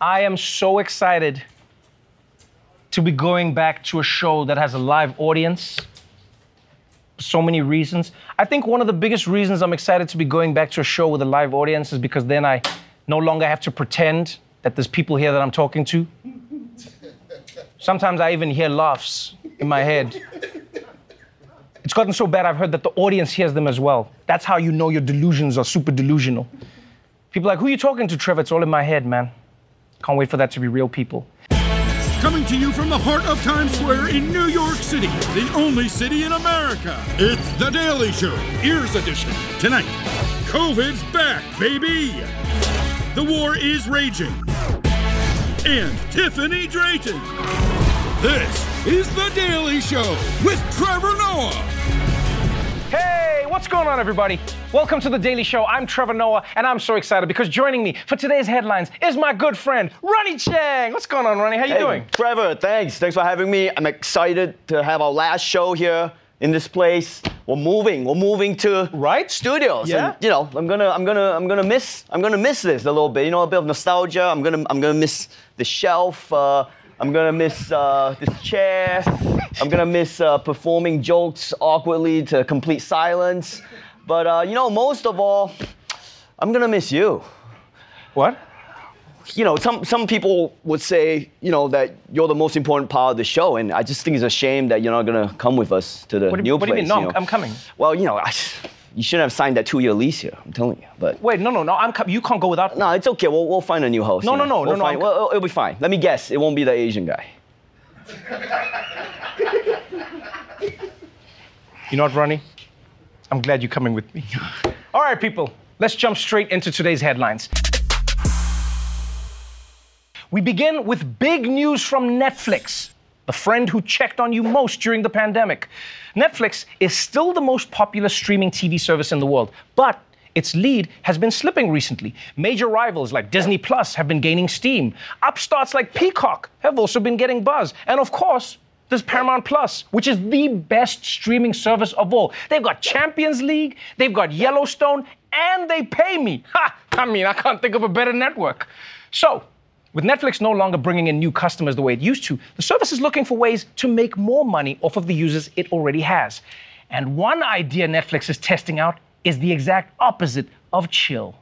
I am so excited to be going back to a show that has a live audience. So many reasons. I think one of the biggest reasons I'm excited to be going back to a show with a live audience is because then I no longer have to pretend that there's people here that I'm talking to. Sometimes I even hear laughs in my head. It's gotten so bad, I've heard that the audience hears them as well. That's how you know your delusions are super delusional. People are like, who are you talking to, Trevor? It's all in my head, man. Can't wait for that to be real people. Coming to you from the heart of Times Square in New York City, the only city in America. It's The Daily Show, Ears Edition. Tonight, COVID's back, baby. The war is raging. And Tiffanie Drayton. This is The Daily Show with Trevor Noah. Hey, what's going on, everybody? Welcome to The Daily Show. I'm Trevor Noah, and I'm so excited because joining me for today's headlines is my good friend, Ronny Chieng. What's going on, Ronny? How you Hey, doing? Trevor, thanks. Thanks for having me. I'm excited to have our last show here in this place. We're moving. We're moving to Right? studios. Yeah. And, you know, I'm gonna, I'm gonna, I'm gonna miss, I'm gonna miss this a little bit. You know, a bit of nostalgia. I'm gonna, I'm gonna miss the shelf. Uh, I'm gonna miss uh, this chair. I'm gonna miss uh, performing jokes awkwardly to complete silence. But uh, you know, most of all, I'm gonna miss you What? you know, some some people would say, you know, that you're the most important part of the show, and I just think it's a shame that you're not gonna come with us to the What do, new you- what do you mean? No, know. I'm, I'm coming. Well, you know, I, you shouldn't have signed that two-year lease here. I'm telling you, but Wait, no, no, no. I'm You can't go without. no, it's okay. We'll, we'll find a new host. No, you no, know. no, no, We'll no, find- I'm- well, it'll, it'll be fine. Let me guess. It won't be the Asian guy. You know what, Ronny? I'm glad you're coming with me. All right, people, let's jump straight into today's headlines. We begin with big news from Netflix, the friend who checked on you most during the pandemic. Netflix is still the most popular streaming TV service in the world, but its lead has been slipping recently. Major rivals like Disney Plus have been gaining steam. Upstarts like Peacock have also been getting buzz. And of course, there's Paramount Plus, which is the best streaming service of all. They've got Champions League, they've got Yellowstone, and they pay me. Ha! I mean, I can't think of a better network. So, with Netflix no longer bringing in new customers the way it used to, the service is looking for ways to make more money off of the users it already has. And one idea Netflix is testing out is the exact opposite of chill.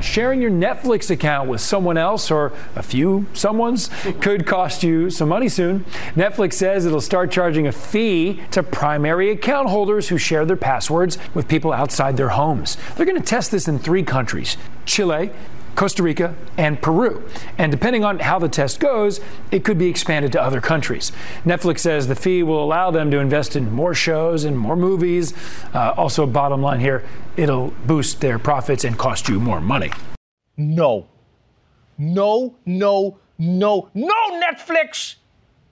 Sharing your Netflix account with someone else or a few someone's could cost you some money soon. Netflix says it'll start charging a fee to primary account holders who share their passwords with people outside their homes. They're going to test this in three countries Chile, Costa Rica, and Peru. And depending on how the test goes, it could be expanded to other countries. Netflix says the fee will allow them to invest in more shows and more movies. Uh, also, bottom line here, it'll boost their profits and cost you more money. No. No, no, no, no, Netflix!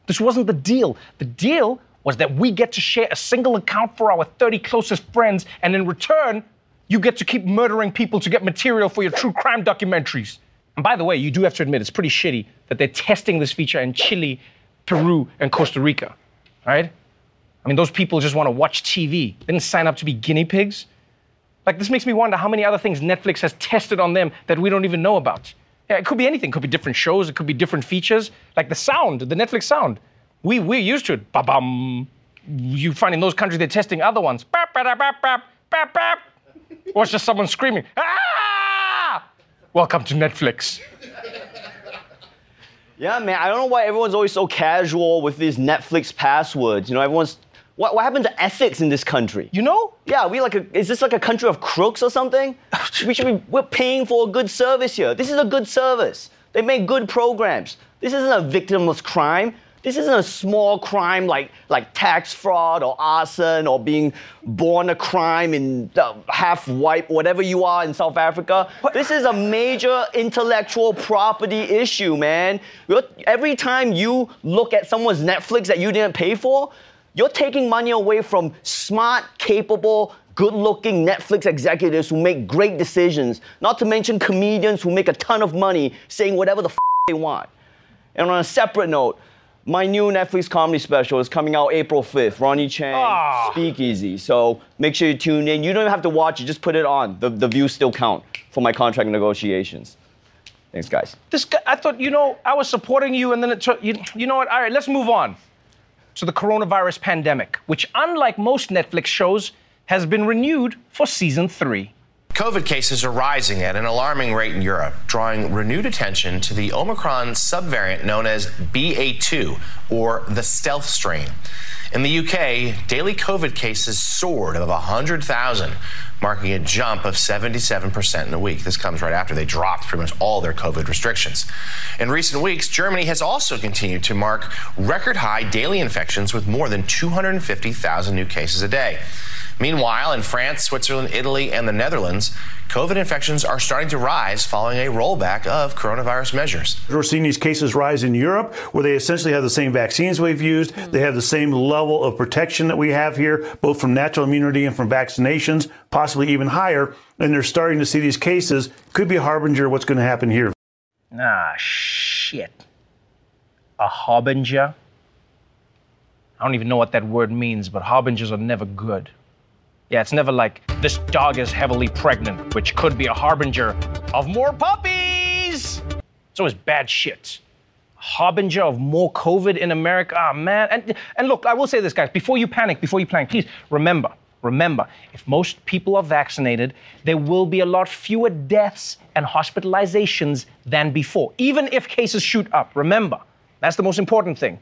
This wasn't the deal. The deal was that we get to share a single account for our 30 closest friends, and in return, you get to keep murdering people to get material for your true crime documentaries. And by the way, you do have to admit, it's pretty shitty that they're testing this feature in Chile, Peru, and Costa Rica, right? I mean, those people just want to watch TV. They didn't sign up to be guinea pigs. Like, this makes me wonder how many other things Netflix has tested on them that we don't even know about. Yeah, it could be anything. It could be different shows. It could be different features. Like the sound, the Netflix sound. We, we're used to it. Ba-bum. You find in those countries they're testing other ones. Bap, bap. Or it's just someone screaming. Ah! Welcome to Netflix. Yeah, man. I don't know why everyone's always so casual with these Netflix passwords. You know, everyone's. What, what happened to ethics in this country? You know? Yeah, we like a. Is this like a country of crooks or something? we should be. We're paying for a good service here. This is a good service. They make good programs. This isn't a victimless crime. This isn't a small crime like like tax fraud or arson or being born a crime in uh, half white, whatever you are in South Africa. This is a major intellectual property issue, man. You're, every time you look at someone's Netflix that you didn't pay for, you're taking money away from smart, capable, good looking Netflix executives who make great decisions, not to mention comedians who make a ton of money saying whatever the f they want. And on a separate note, my new Netflix comedy special is coming out April 5th. Ronny Chieng, Ah. Speakeasy. So make sure you tune in. You don't even have to watch it, just put it on. The, the views still count for my contract negotiations. Thanks, guys. This guy, I thought, you know, I was supporting you, and then it took, you, you know what? All right, let's move on to the coronavirus pandemic, which, unlike most Netflix shows, has been renewed for season three. COVID cases are rising at an alarming rate in Europe, drawing renewed attention to the Omicron subvariant known as BA2, or the stealth strain. In the UK, daily COVID cases soared above 100,000, marking a jump of 77% in a week. This comes right after they dropped pretty much all their COVID restrictions. In recent weeks, Germany has also continued to mark record high daily infections with more than 250,000 new cases a day. Meanwhile, in France, Switzerland, Italy, and the Netherlands, COVID infections are starting to rise following a rollback of coronavirus measures. We're seeing these cases rise in Europe, where they essentially have the same vaccines we've used. They have the same level of protection that we have here, both from natural immunity and from vaccinations, possibly even higher. And they're starting to see these cases. Could be a harbinger of what's going to happen here. Ah, shit. A harbinger? I don't even know what that word means, but harbingers are never good. Yeah, it's never like this dog is heavily pregnant, which could be a harbinger of more puppies. It's always bad shit. Harbinger of more COVID in America. Ah, man. And, and look, I will say this, guys, before you panic, before you panic, please remember, remember, if most people are vaccinated, there will be a lot fewer deaths and hospitalizations than before, even if cases shoot up. Remember, that's the most important thing.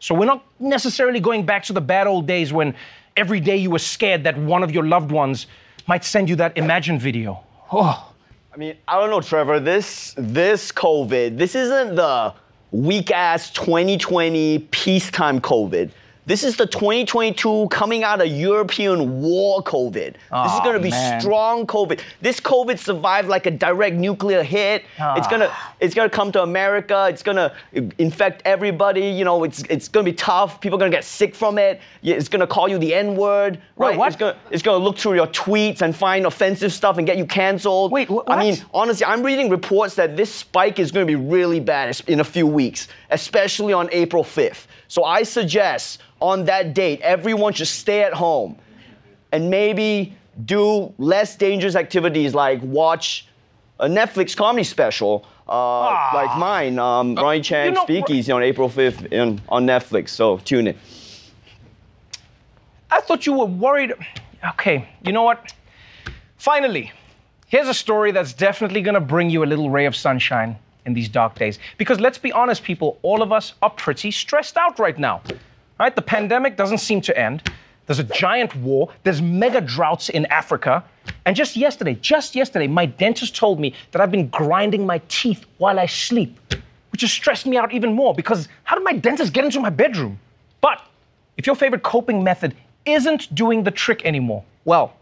So we're not necessarily going back to the bad old days when every day you were scared that one of your loved ones might send you that Imagine video. Oh, I mean, I don't know, Trevor. This this COVID, this isn't the weak ass 2020 peacetime COVID. This is the 2022 coming out of European war COVID. this is gonna be man. strong COVID. This COVID survived like a direct nuclear hit. It's gonna ah. it's gonna come to America. It's gonna infect everybody. You know, it's it's gonna be tough. People are gonna get sick from it. It's gonna call you the N word. Right? what? It's gonna it's gonna look through your tweets and find offensive stuff and get you canceled. Wait, wh- I mean, honestly, I'm reading reports that this spike is going to be really bad in a few weeks, especially on April 5th. So I suggest on that date, everyone should stay at home and maybe do less dangerous activities like watch a Netflix comedy special. Uh, like mine, um, Ronny Chieng you know, Speakeasy on April 5th in, on Netflix. So tune in. I thought you were worried. Okay, you know what? Finally, here's a story that's definitely gonna bring you a little ray of sunshine in these dark days. Because let's be honest, people, all of us are pretty stressed out right now. Right? The pandemic doesn't seem to end. There's a giant war. There's mega droughts in Africa. And just yesterday, just yesterday, my dentist told me that I've been grinding my teeth while I sleep, which has stressed me out even more because how did my dentist get into my bedroom? But if your favorite coping method isn't doing the trick anymore, well,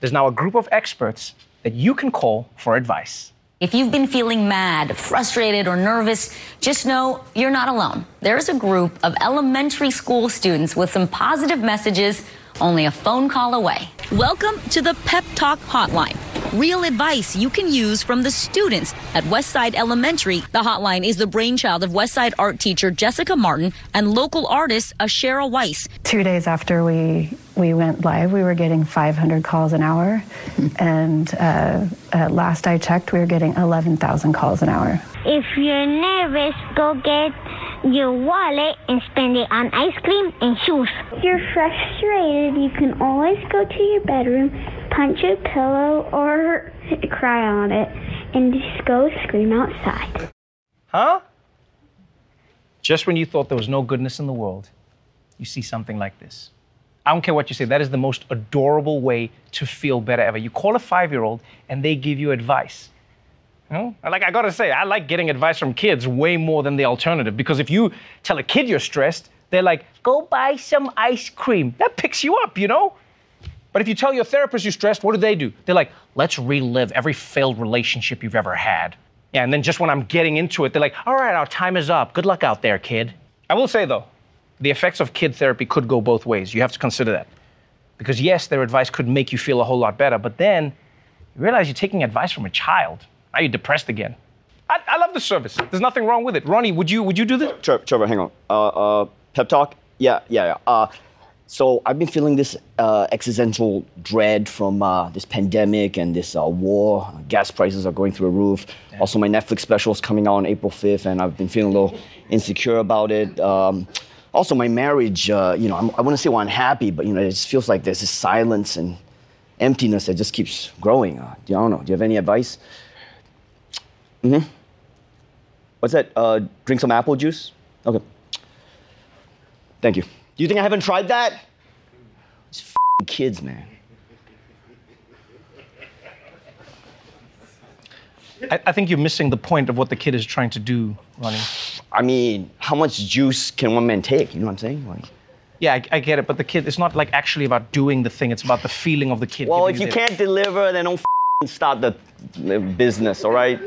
there's now a group of experts that you can call for advice. If you've been feeling mad, frustrated, or nervous, just know you're not alone. There's a group of elementary school students with some positive messages only a phone call away. Welcome to the Pep Talk Hotline. Real advice you can use from the students at Westside Elementary. The hotline is the brainchild of Westside art teacher Jessica Martin and local artist Ashera Weiss. Two days after we we went live, we were getting 500 calls an hour, and uh, uh, last I checked, we were getting 11,000 calls an hour. If you're nervous, go get your wallet and spend it on ice cream and shoes. If you're frustrated, you can always go to your bedroom, punch a pillow, or cry on it. and just go scream outside. Huh? Just when you thought there was no goodness in the world, you see something like this. I don't care what you say, that is the most adorable way to feel better ever. You call a five year old and they give you advice. You know? Like, I gotta say, I like getting advice from kids way more than the alternative because if you tell a kid you're stressed, they're like, go buy some ice cream. That picks you up, you know? But if you tell your therapist you're stressed, what do they do? They're like, let's relive every failed relationship you've ever had. Yeah, and then just when I'm getting into it, they're like, all right, our time is up. Good luck out there, kid. I will say though, the effects of kid therapy could go both ways. You have to consider that. Because yes, their advice could make you feel a whole lot better, but then you realize you're taking advice from a child. Now you're depressed again. I, I love the service. There's nothing wrong with it. Ronny, would you would you do this? Trevor, Trevor hang on. Uh, uh, pep talk? Yeah, yeah, yeah. Uh, so I've been feeling this uh, existential dread from uh, this pandemic and this uh, war. Gas prices are going through the roof. Yeah. Also, my Netflix special is coming out on April 5th, and I've been feeling a little insecure about it. Um, also, my marriage, uh, you know, I'm, I want to say well, unhappy, but, you know, it just feels like there's this silence and emptiness that just keeps growing. Uh, I don't know. Do you have any advice? Mm-hmm. What's that? Uh, drink some apple juice? Okay. Thank you. Do you think I haven't tried that? These kids, man. I, I, think you're missing the point of what the kid is trying to do, Ronny. I mean, how much juice can one man take? You know what I'm saying? Like, yeah, I, I get it, but the kid, it's not like actually about doing the thing. It's about the feeling of the kid. Well, if you, you can't deliver, then don't start the uh, business, all right?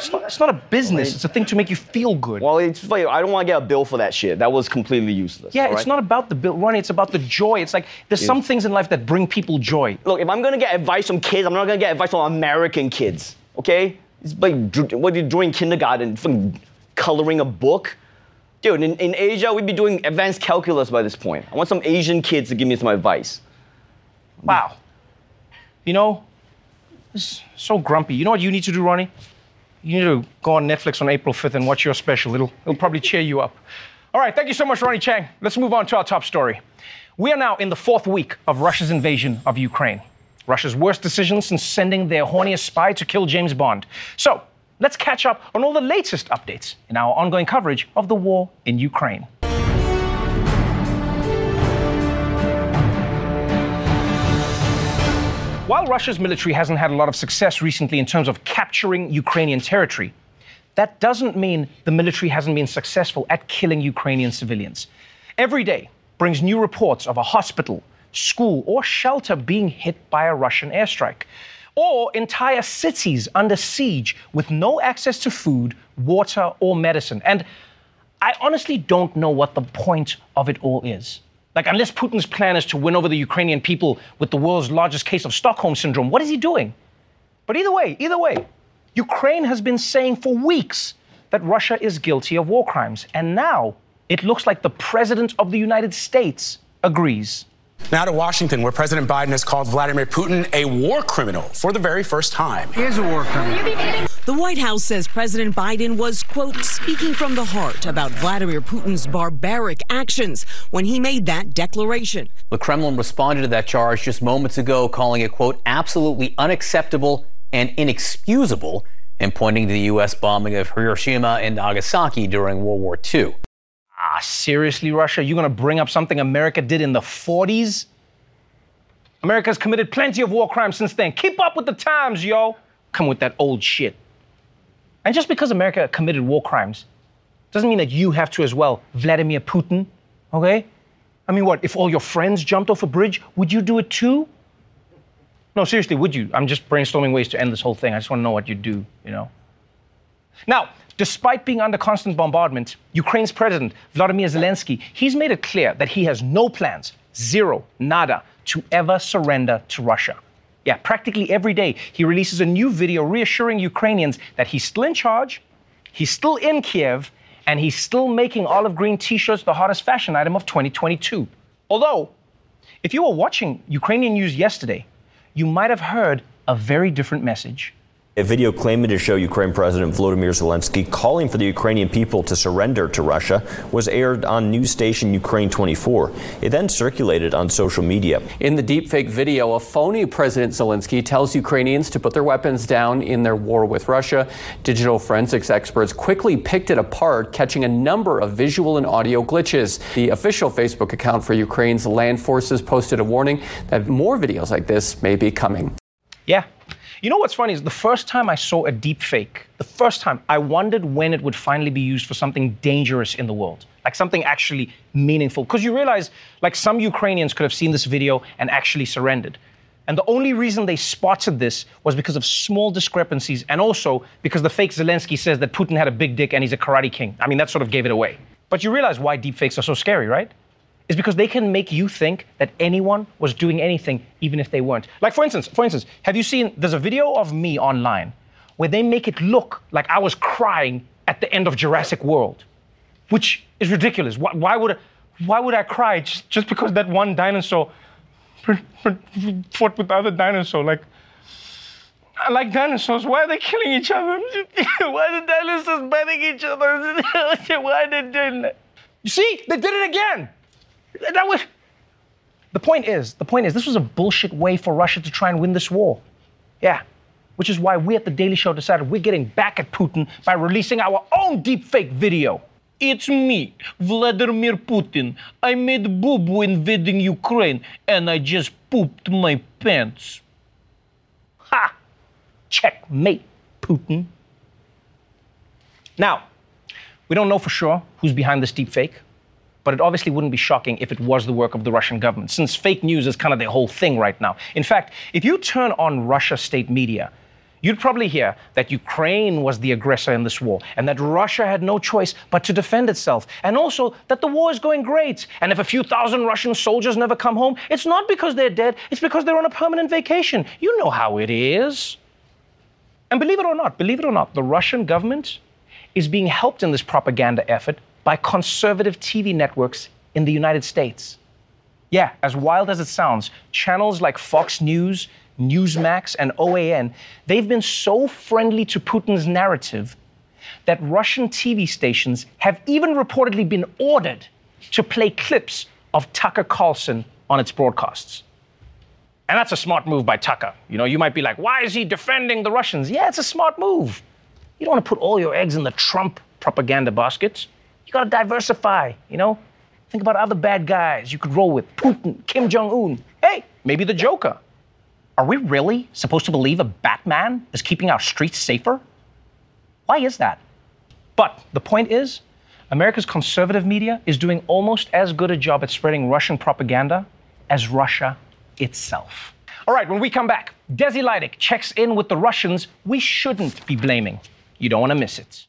It's not, it's not, a business. It's a thing to make you feel good. Well, it's funny. I don't want to get a bill for that shit. That was completely useless. Yeah, it's not about the bill, Ronny. It's about the joy. It's like there's yeah. some things in life that bring people joy. Look, if I'm gonna get advice from kids, I'm not gonna get advice from American kids. Okay? It's like what are you doing in kindergarten? From coloring a book. Dude, in, in Asia, we'd be doing advanced calculus by this point. I want some Asian kids to give me some advice. Wow. You know, it's so grumpy. You know what you need to do, Ronny? You need to go on Netflix on April 5th and watch your special. It'll, it'll probably cheer you up. All right, thank you so much, Ronny Chieng. Let's move on to our top story. We are now in the fourth week of Russia's invasion of Ukraine. Russia's worst decision since sending their horniest spy to kill James Bond. So, let's catch up on all the latest updates in our ongoing coverage of the war in Ukraine. While Russia's military hasn't had a lot of success recently in terms of capturing Ukrainian territory, that doesn't mean the military hasn't been successful at killing Ukrainian civilians. Every day brings new reports of a hospital, school, or shelter being hit by a Russian airstrike, or entire cities under siege with no access to food, water, or medicine. And I honestly don't know what the point of it all is. Like, unless Putin's plan is to win over the Ukrainian people with the world's largest case of Stockholm syndrome, what is he doing? But either way, either way, Ukraine has been saying for weeks that Russia is guilty of war crimes. And now it looks like the President of the United States agrees. Now to Washington, where President Biden has called Vladimir Putin a war criminal for the very first time. He is a war criminal. The White House says President Biden was, quote, speaking from the heart about Vladimir Putin's barbaric actions when he made that declaration. The Kremlin responded to that charge just moments ago, calling it, quote, absolutely unacceptable and inexcusable, and pointing to the U.S. bombing of Hiroshima and Nagasaki during World War II. Ah, seriously, Russia? You're going to bring up something America did in the 40s? America's committed plenty of war crimes since then. Keep up with the times, yo. Come with that old shit. And just because America committed war crimes doesn't mean that you have to as well. Vladimir Putin, okay? I mean, what, if all your friends jumped off a bridge, would you do it too? No, seriously, would you? I'm just brainstorming ways to end this whole thing. I just want to know what you'd do, you know? Now, despite being under constant bombardment, Ukraine's president, Vladimir Zelensky, he's made it clear that he has no plans, zero, nada, to ever surrender to Russia. Yeah, practically every day, he releases a new video reassuring Ukrainians that he's still in charge, he's still in Kiev, and he's still making olive green t shirts the hottest fashion item of 2022. Although, if you were watching Ukrainian news yesterday, you might have heard a very different message. A video claiming to show Ukraine President Volodymyr Zelensky calling for the Ukrainian people to surrender to Russia was aired on news station Ukraine 24. It then circulated on social media. In the deepfake video, a phony President Zelensky tells Ukrainians to put their weapons down in their war with Russia. Digital forensics experts quickly picked it apart, catching a number of visual and audio glitches. The official Facebook account for Ukraine's land forces posted a warning that more videos like this may be coming. Yeah. You know what's funny is the first time I saw a deep fake, the first time I wondered when it would finally be used for something dangerous in the world, like something actually meaningful. Because you realize, like, some Ukrainians could have seen this video and actually surrendered. And the only reason they spotted this was because of small discrepancies and also because the fake Zelensky says that Putin had a big dick and he's a karate king. I mean, that sort of gave it away. But you realize why deepfakes are so scary, right? Is because they can make you think that anyone was doing anything, even if they weren't. Like for instance, for instance, have you seen? There's a video of me online where they make it look like I was crying at the end of Jurassic World, which is ridiculous. Why, why would why would I cry just, just because that one dinosaur fought with the other dinosaur? Like, I like dinosaurs. Why are they killing each other? why are the dinosaurs biting each other? why are they doing that? You see, they did it again. That was. The point is, the point is, this was a bullshit way for Russia to try and win this war. Yeah. Which is why we at The Daily Show decided we're getting back at Putin by releasing our own deepfake video. It's me, Vladimir Putin. I made boo boo invading Ukraine and I just pooped my pants. Ha! Checkmate, Putin. Now, we don't know for sure who's behind this deepfake but it obviously wouldn't be shocking if it was the work of the Russian government, since fake news is kind of the whole thing right now. In fact, if you turn on Russia state media, you'd probably hear that Ukraine was the aggressor in this war and that Russia had no choice but to defend itself, and also that the war is going great. And if a few thousand Russian soldiers never come home, it's not because they're dead, it's because they're on a permanent vacation. You know how it is. And believe it or not, believe it or not, the Russian government is being helped in this propaganda effort by conservative TV networks in the United States. Yeah, as wild as it sounds, channels like Fox News, Newsmax, and OAN, they've been so friendly to Putin's narrative that Russian TV stations have even reportedly been ordered to play clips of Tucker Carlson on its broadcasts. And that's a smart move by Tucker. You know, you might be like, why is he defending the Russians? Yeah, it's a smart move. You don't want to put all your eggs in the Trump propaganda baskets. You got to diversify, you know? Think about other bad guys you could roll with Putin, Kim Jong un. Hey, maybe the Joker. Are we really supposed to believe a Batman is keeping our streets safer? Why is that? But the point is, America's conservative media is doing almost as good a job at spreading Russian propaganda as Russia itself. All right, when we come back, Desi Lydic checks in with the Russians we shouldn't be blaming. You don't want to miss it.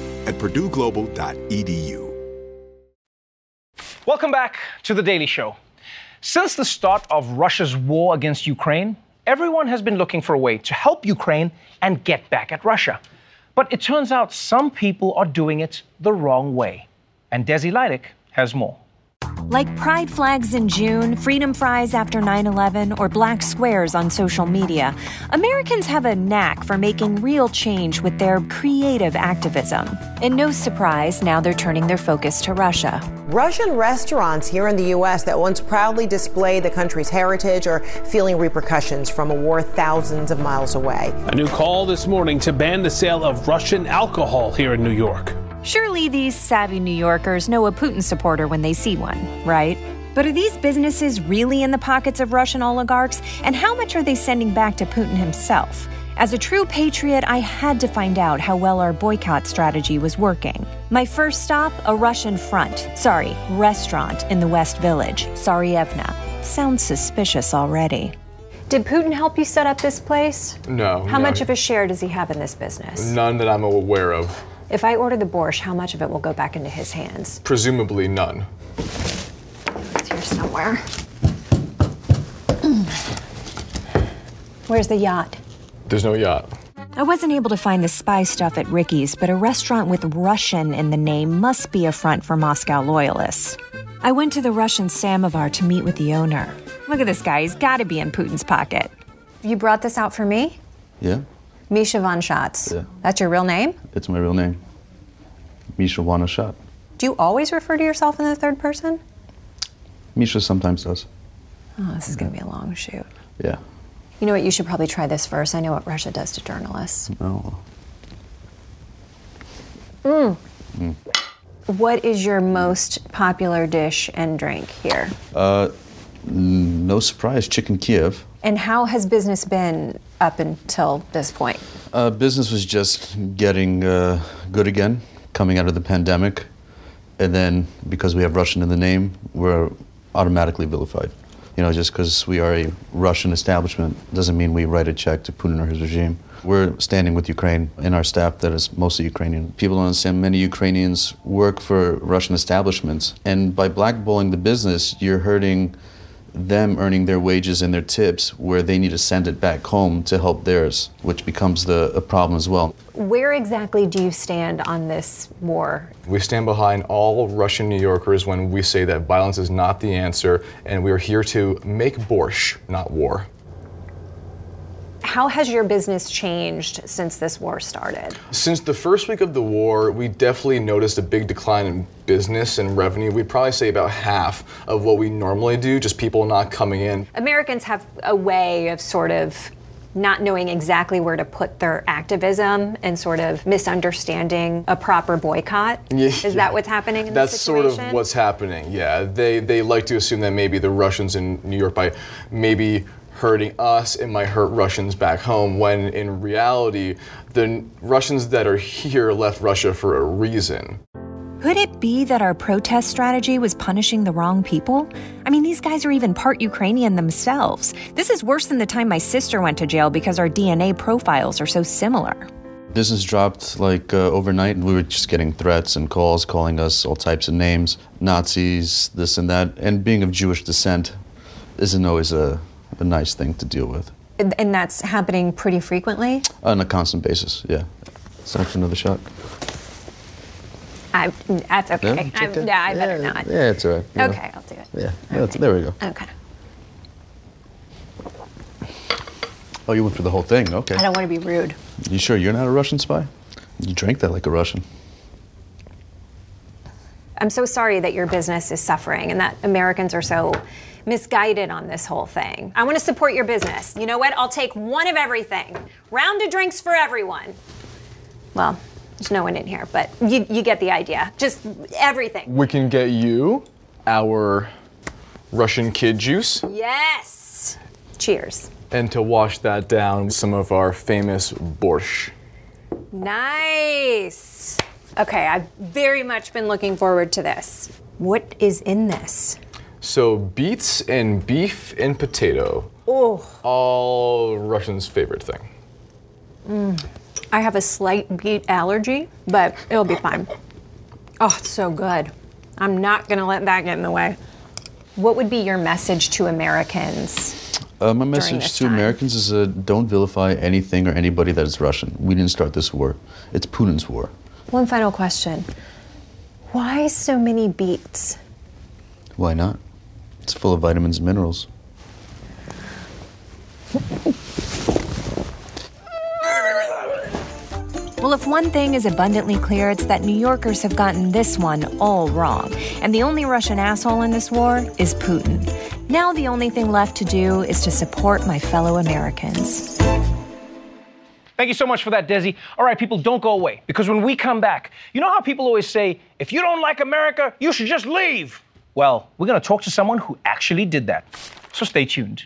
at purdueglobal.edu. Welcome back to The Daily Show. Since the start of Russia's war against Ukraine, everyone has been looking for a way to help Ukraine and get back at Russia. But it turns out some people are doing it the wrong way. And Desi Lydic has more. Like pride flags in June, freedom fries after 9 11, or black squares on social media, Americans have a knack for making real change with their creative activism. And no surprise, now they're turning their focus to Russia. Russian restaurants here in the U.S. that once proudly displayed the country's heritage are feeling repercussions from a war thousands of miles away. A new call this morning to ban the sale of Russian alcohol here in New York. Surely these savvy New Yorkers know a Putin supporter when they see one, right? But are these businesses really in the pockets of Russian oligarchs? And how much are they sending back to Putin himself? As a true patriot, I had to find out how well our boycott strategy was working. My first stop, a Russian front, sorry, restaurant in the West Village, Saryevna. Sounds suspicious already. Did Putin help you set up this place? No. How no. much of a share does he have in this business? None that I'm aware of. If I order the borscht, how much of it will go back into his hands? Presumably none. It's here somewhere. Where's the yacht? There's no yacht. I wasn't able to find the spy stuff at Ricky's, but a restaurant with Russian in the name must be a front for Moscow loyalists. I went to the Russian samovar to meet with the owner. Look at this guy, he's gotta be in Putin's pocket. You brought this out for me? Yeah, Misha von Schatz. Yeah. That's your real name? it's my real name. Misha Wana Shot. Do you always refer to yourself in the third person? Misha sometimes does. Oh, this is gonna be a long shoot. Yeah. You know what? You should probably try this first. I know what Russia does to journalists. No. Mm. Mm. What is your most popular dish and drink here? Uh, no surprise, chicken Kiev. And how has business been up until this point? Uh, business was just getting uh, good again, coming out of the pandemic, and then because we have Russian in the name, we're automatically vilified. You know, just because we are a Russian establishment doesn't mean we write a check to Putin or his regime. We're standing with Ukraine in our staff that is mostly Ukrainian. People don't understand many Ukrainians work for Russian establishments, and by blackballing the business, you're hurting them earning their wages and their tips where they need to send it back home to help theirs, which becomes the a problem as well. Where exactly do you stand on this war? We stand behind all Russian New Yorkers when we say that violence is not the answer, and we are here to make borscht, not war. How has your business changed since this war started? Since the first week of the war, we definitely noticed a big decline in business and revenue. We'd probably say about half of what we normally do, just people not coming in. Americans have a way of sort of not knowing exactly where to put their activism and sort of misunderstanding a proper boycott. Yeah, Is that what's happening in That's sort of what's happening. Yeah, they they like to assume that maybe the Russians in New York by maybe hurting us, it might hurt Russians back home. When in reality, the Russians that are here left Russia for a reason. Could it be that our protest strategy was punishing the wrong people? I mean, these guys are even part Ukrainian themselves. This is worse than the time my sister went to jail because our DNA profiles are so similar. Business dropped like uh, overnight, and we were just getting threats and calls calling us all types of names Nazis, this and that. And being of Jewish descent isn't always a, a nice thing to deal with And- that's happening pretty frequently. on a constant basis, yeah. It's time for another shot. I, that's okay. Yeah, okay. yeah, I better not. Yeah, it's all right. you know. Okay, I'll do it. Yeah, there we go. Okay. Oh, you went for the whole thing, okay. I don't want to be rude. You sure you're not a Russian spy? You drank that like a Russian. I'm so sorry that your business is suffering and that Americans are so misguided on this whole thing. I want to support your business. You know what? I'll take one of everything. Round of drinks for everyone. Well, there's no one in here, but you, you get the idea. Just everything. We can get you our Russian kid juice, Yes. Cheers. and to wash that down, some of our famous borscht. Nice. Okay, I've very much been looking forward to this. What is in this? So beets and beef and potato, Oh, all Russians' favorite thing. mm. I have a slight beet allergy, but it'll be fine. Oh, it's so good. I'm not gonna let that get in the way. What would be your message to Americans? Uh, my this message to time. Americans is uh, don't vilify anything or anybody that is Russian. We didn't start this war. It's Putin's war. One final question. Why so many beets? Why not? It's full of vitamins and minerals. Well, if one thing is abundantly clear, it's that New Yorkers have gotten this one all wrong. And the only Russian asshole in this war is Putin. Now the only thing left to do is to support my fellow Americans. Thank you so much for that, Desi. All right, people, don't go away because when we come back, you know how people always say, if you don't like America, you should just leave? Well, we're going to talk to someone who actually did that. So stay tuned.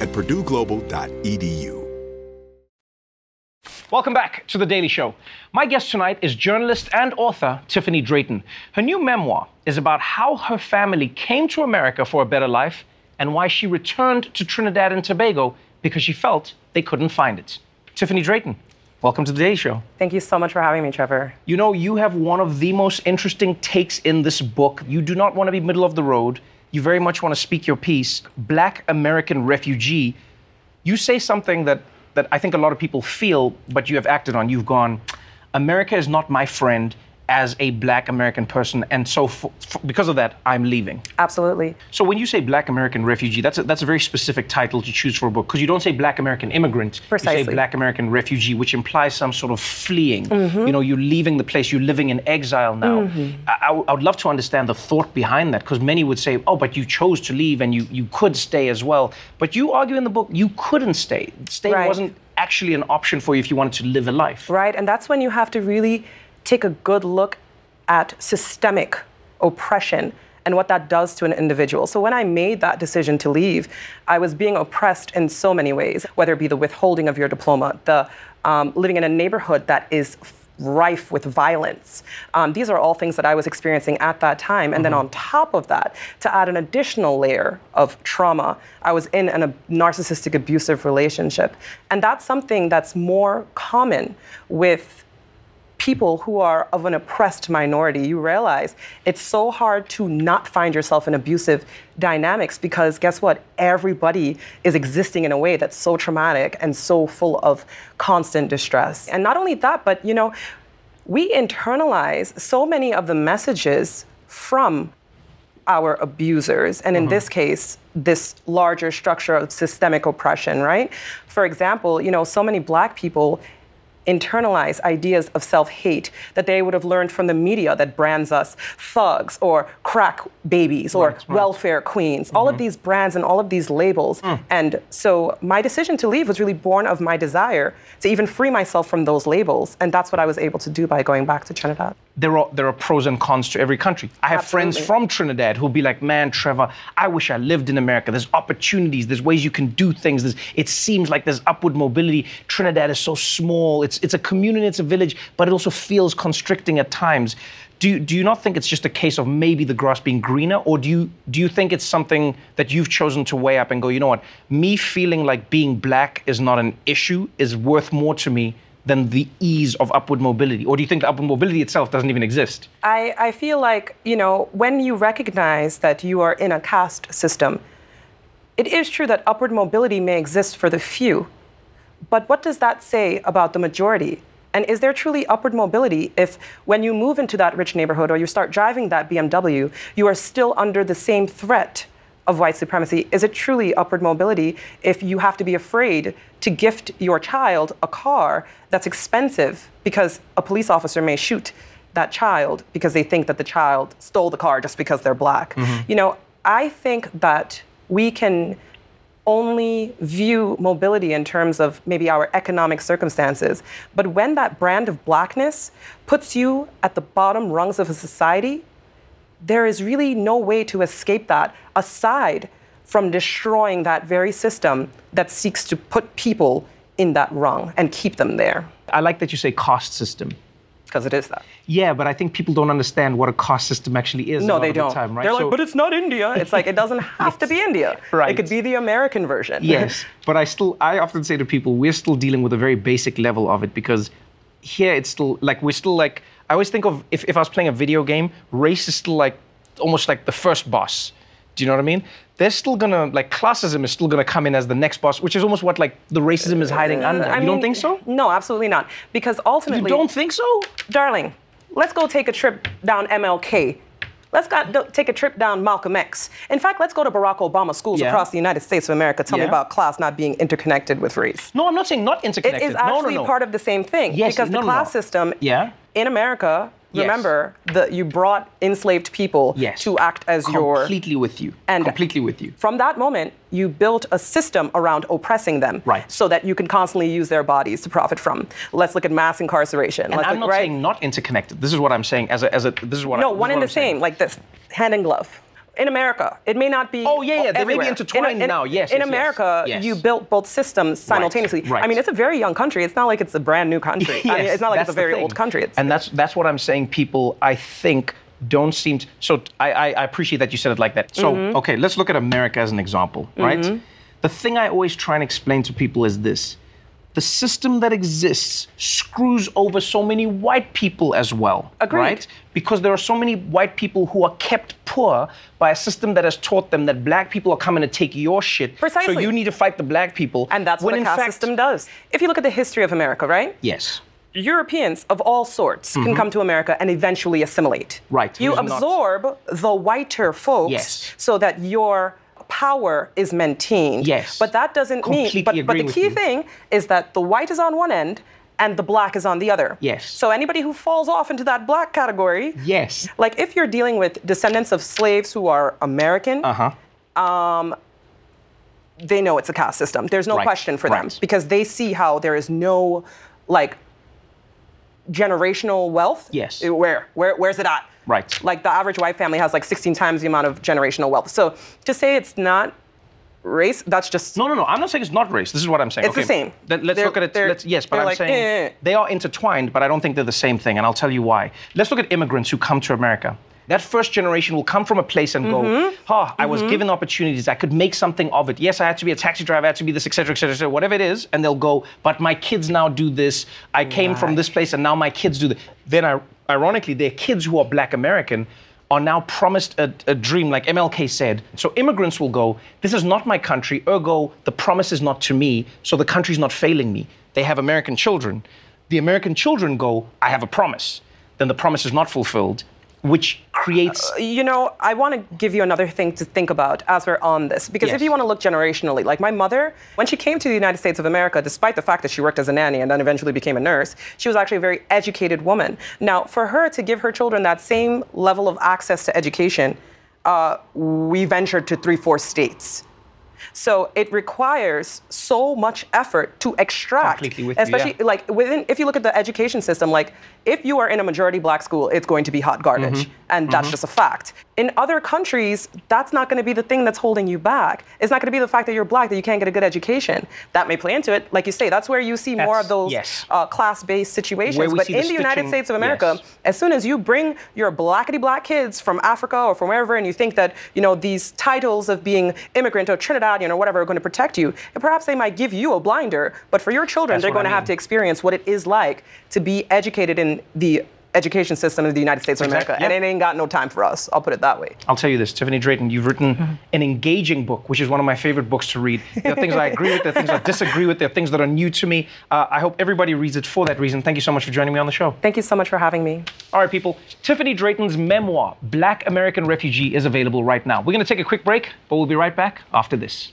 at purdueglobal.edu. Welcome back to The Daily Show. My guest tonight is journalist and author Tiffanie Drayton. Her new memoir is about how her family came to America for a better life and why she returned to Trinidad and Tobago because she felt they couldn't find it. Tiffanie Drayton, welcome to The Daily Show. Thank you so much for having me, Trevor. You know, you have one of the most interesting takes in this book. You do not want to be middle of the road. You very much want to speak your piece. Black American refugee. You say something that, that I think a lot of people feel, but you have acted on. You've gone, America is not my friend as a black American person, and so f- f- because of that, I'm leaving. Absolutely. So when you say black American refugee, that's a, that's a very specific title to choose for a book because you don't say black American immigrant. Precisely. You say black American refugee, which implies some sort of fleeing. Mm-hmm. You know, you're leaving the place, you're living in exile now. Mm-hmm. I, I w- I would love to understand the thought behind that because many would say, oh, but you chose to leave and you, you could stay as well. But you argue in the book you couldn't stay. Stay Right. wasn't actually an option for you if you wanted to live a life. Right, and that's when you have to really take a good look at systemic oppression and what that does to an individual. So when I made that decision to leave, I was being oppressed in so many ways, whether it be the withholding of your diploma, the um, living in a neighborhood that is rife with violence. Um, these are all things that I was experiencing at that time. And then on top of that, to add an additional layer of trauma, I was in an, a narcissistic abusive relationship. And that's something that's more common with people who are of an oppressed minority, you realize it's so hard to not find yourself in abusive dynamics because guess what? Everybody is existing in a way that's so traumatic and so full of constant distress. And not only that, but you know, we internalize so many of the messages from our abusers, and in mm-hmm. this case, this larger structure of systemic oppression, right? For example, you know, so many black people internalize ideas of self hate that they would have learned from the media that brands us thugs or crack babies or Right, right. welfare queens, all of mm-hmm. these brands and all of these labels. Mm. And so my decision to leave was really born of my desire to even free myself from those labels. And that's what I was able to do by going back to Trinidad. there are there are pros and cons to every country. I have friends from Trinidad who'll be like, "Man, Trevor, I wish I lived in America. There's opportunities. There's ways you can do things. There's, it seems like there's upward mobility. Trinidad is so small. It's it's a community. It's a village, but it also feels constricting at times." do do you not think it's just a case of maybe the grass being greener, or do you do you think it's something that you've chosen to weigh up and go, you know what, me feeling like being black is not an issue is worth more to me than the ease of upward mobility, or do you think upward mobility itself doesn't even exist? I, I feel like, you know, when you recognize that you are in a caste system, it is true that upward mobility may exist for the few. But what does that say about the majority? And is there truly upward mobility if, when you move into that rich neighborhood or you start driving that BMW, you are still under the same threat of white supremacy? Is it truly upward mobility if you have to be afraid to gift your child a car that's expensive because a police officer may shoot that child because they think that the child stole the car just because they're black? Mhm. You know, I think that we can only view mobility in terms of maybe our economic circumstances. But when that brand of blackness puts you at the bottom rungs of a society, there is really no way to escape that aside from destroying that very system that seeks to put people in that rung and keep them there. I like that you say caste system. Because it is that. Yeah, but I think people don't understand what a caste system actually is. no, they don't. Time, right? They're So- like, but it's not India. It's like, it doesn't have to be India. Right. It could be the American version. yes, but I still, I often say to people, we're still dealing with a very basic level of it because here it's still like we're still like I always think of if, if I was playing a video game, race is still like almost like the first boss. Do you know what I mean? They're still gonna like classism is still gonna come in as the next boss, which is almost what like the racism is hiding under. Uh, I you don't think so? No, absolutely not. Because ultimately. You don't think so? Darling, let's go take a trip down MLK. Let's go, take a trip down Malcolm X. In fact, let's go to Barack Obama schools Yeah. across the United States of America. Tell me about class not being interconnected with race. No, I'm not saying not interconnected. It is No, no, actually no. part of the same thing. Yes, because no, the no, class no. system Yeah. in America, Yes. remember, that you brought enslaved people Yes. to act as your completely with you. And completely with you. from that moment, you built a system around oppressing them, Right. So that you can constantly use their bodies to profit from. Let's look at mass incarceration. And Let's I'm look, not right? saying not interconnected. This is what I'm saying. As a, as a, this is what. no, I, one and the saying. same, like this, hand in glove. In America, it may not be. Oh, yeah, yeah, they may be intertwined in, in, now. Yes, In yes, yes. America, Yes. you built both systems simultaneously. right. I mean, it's a very young country. It's not like it's a brand new country. I mean, Yes, it's not like it's a very old country. It's, and that's that's what I'm saying. People, I think, don't seem to. So I, I, appreciate that you said it like that. So Mhm. okay, let's look at America as an example, right? Mhm. The thing I always try and explain to people is this: the system that exists screws over so many white people as well, Agreed. right? Because there are so many white people who are kept poor by a system that has taught them that black people are coming to take your shit. Precisely. So you need to fight the black people. and that's what the caste fact- system does. If you look at the history of America, right? Yes. Europeans of all sorts can Mhm. come to America and eventually assimilate. Right. You who's not- absorb the whiter folks Yes. so that your power is maintained. Yes. But that doesn't Completely mean but, but the key thing is that the white is on one end and the black is on the other. Yes. So anybody who falls off into that black category, Yes. like if you're dealing with descendants of slaves who are American, Uh huh. um, they know it's a caste system. There's no Right, question for them because they see how there is no like generational wealth. Yes. Where? Where? Where's it at? Right. Like the average white family has like 16 times the amount of generational wealth. So to say it's not race, that's just No, no, no. I'm not saying it's not race. This is what I'm saying. It's the same. Then let's They're- look at it. Let's, yes, but I'm like, saying eh. they are intertwined, but I don't think they're the same thing, and I'll tell you why. Let's look at immigrants who come to America. That first generation will come from a place and go, Mhm. "Ha, I was Mhm. given opportunities. I could make something of it. Yes, I had to be a taxi driver. I had to be this, etc., etc., etc. Whatever it is." And they'll go, "But my kids now do this. I came from this place, and now my kids do this." Then, I, ironically, their kids who are Black American are now promised a, a dream, like MLK said. So immigrants will go, This is not my country, ergo, the promise is not to me, so the country's not failing me. They have American children. The American children go, I have a promise. Then the promise is not fulfilled, which creates. you know, I want to give you another thing to think about as we're on this. Because if you want to look generationally, like my mother, when she came to the United States of America, despite the fact that she worked as a nanny and then eventually became a nurse, she was actually a very educated woman. Now, for her to give her children that same level of access to education, uh, we ventured to three, four states. So it requires so much effort to extract, Completely with you, especially yeah. like within. If you look at the education system, like if you are in a majority black school, it's going to be hot garbage, Mhm. and that's Mhm. just a fact. In other countries, that's not going to be the thing that's holding you back. It's not going to be the fact that you're black that you can't get a good education. That may play into it. Like you say, that's where you see more of those yes. uh, class-based situations. But in the the United States of America, yes. as soon as you bring your blackety black kids from Africa or from wherever, and you think that you know these titles of being immigrant or Trinidadian or whatever are going to protect you, and perhaps they might give you a blinder, but for your children, That's they're going I to have to experience what it is like to be educated in the education system of the United States of Exactly, America, and it ain't got no time for us. I'll put it that way. I'll tell you this, Tiffanie Drayton, you've written Mm-hmm. an engaging book, which is one of my favorite books to read. There are things I agree with, there are things I disagree with, there are things that are new to me. Uh, I hope everybody reads it for that reason. Thank you so much for joining me on the show. Thank you so much for having me. All right, people. Tiffanie Drayton's memoir, Black American Refugee, is available right now. We're going to take a quick break, but we'll be right back after this.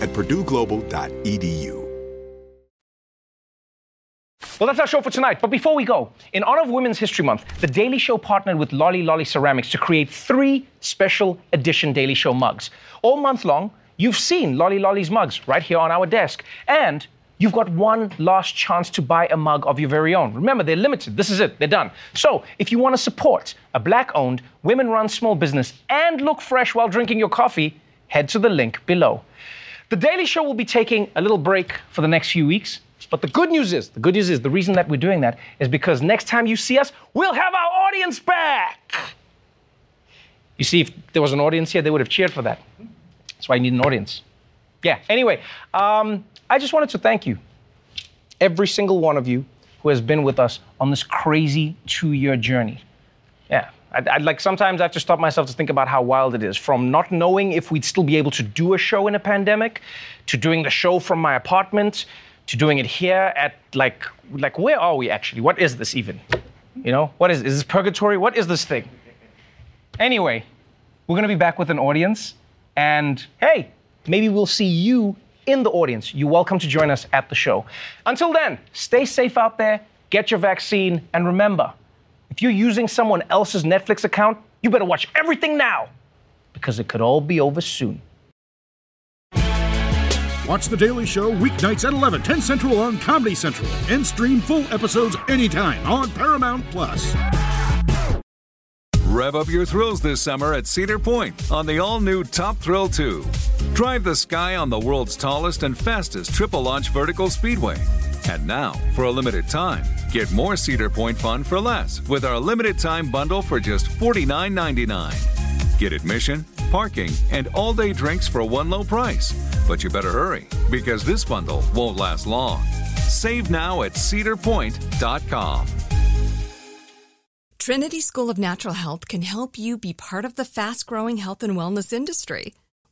at purdueglobal.edu. Well, that's our show for tonight. But before we go, in honor of Women's History Month, The Daily Show partnered with Lolly Lolly Ceramics to create three special edition Daily Show mugs. All month long, you've seen Lolly Lolly's mugs right here on our desk. And you've got one last chance to buy a mug of your very own. Remember, they're limited. This is it, they're done. So, if you want to support a black owned, women run small business and look fresh while drinking your coffee, head to the link below. The Daily Show will be taking a little break for the next few weeks. But the good news is, the good news is, the reason that we're doing that is because next time you see us, we'll have our audience back. You see, if there was an audience here, they would have cheered for that. That's why you need an audience. Yeah, anyway, um, I just wanted to thank you, every single one of you who has been with us on this crazy two year journey. I'd, I'd like sometimes I have to stop myself to think about how wild it is. From not knowing if we'd still be able to do a show in a pandemic, to doing the show from my apartment, to doing it here at like like where are we actually? What is this even? You know, what is is this purgatory? What is this thing? Anyway, we're gonna be back with an audience, and hey, maybe we'll see you in the audience. You're welcome to join us at the show. Until then, stay safe out there, get your vaccine, and remember, if you're using someone else's Netflix account, you better watch everything now, because it could all be over soon. Watch The Daily Show weeknights at 11, 10 Central on Comedy Central, and stream full episodes anytime on Paramount Plus. Rev up your thrills this summer at Cedar Point on the all new Top Thrill 2. Drive the sky on the world's tallest and fastest triple launch vertical speedway. And now, for a limited time, get more Cedar Point fun for less with our limited time bundle for just $49.99. Get admission, parking, and all day drinks for one low price. But you better hurry because this bundle won't last long. Save now at cedarpoint.com. Trinity School of Natural Health can help you be part of the fast growing health and wellness industry.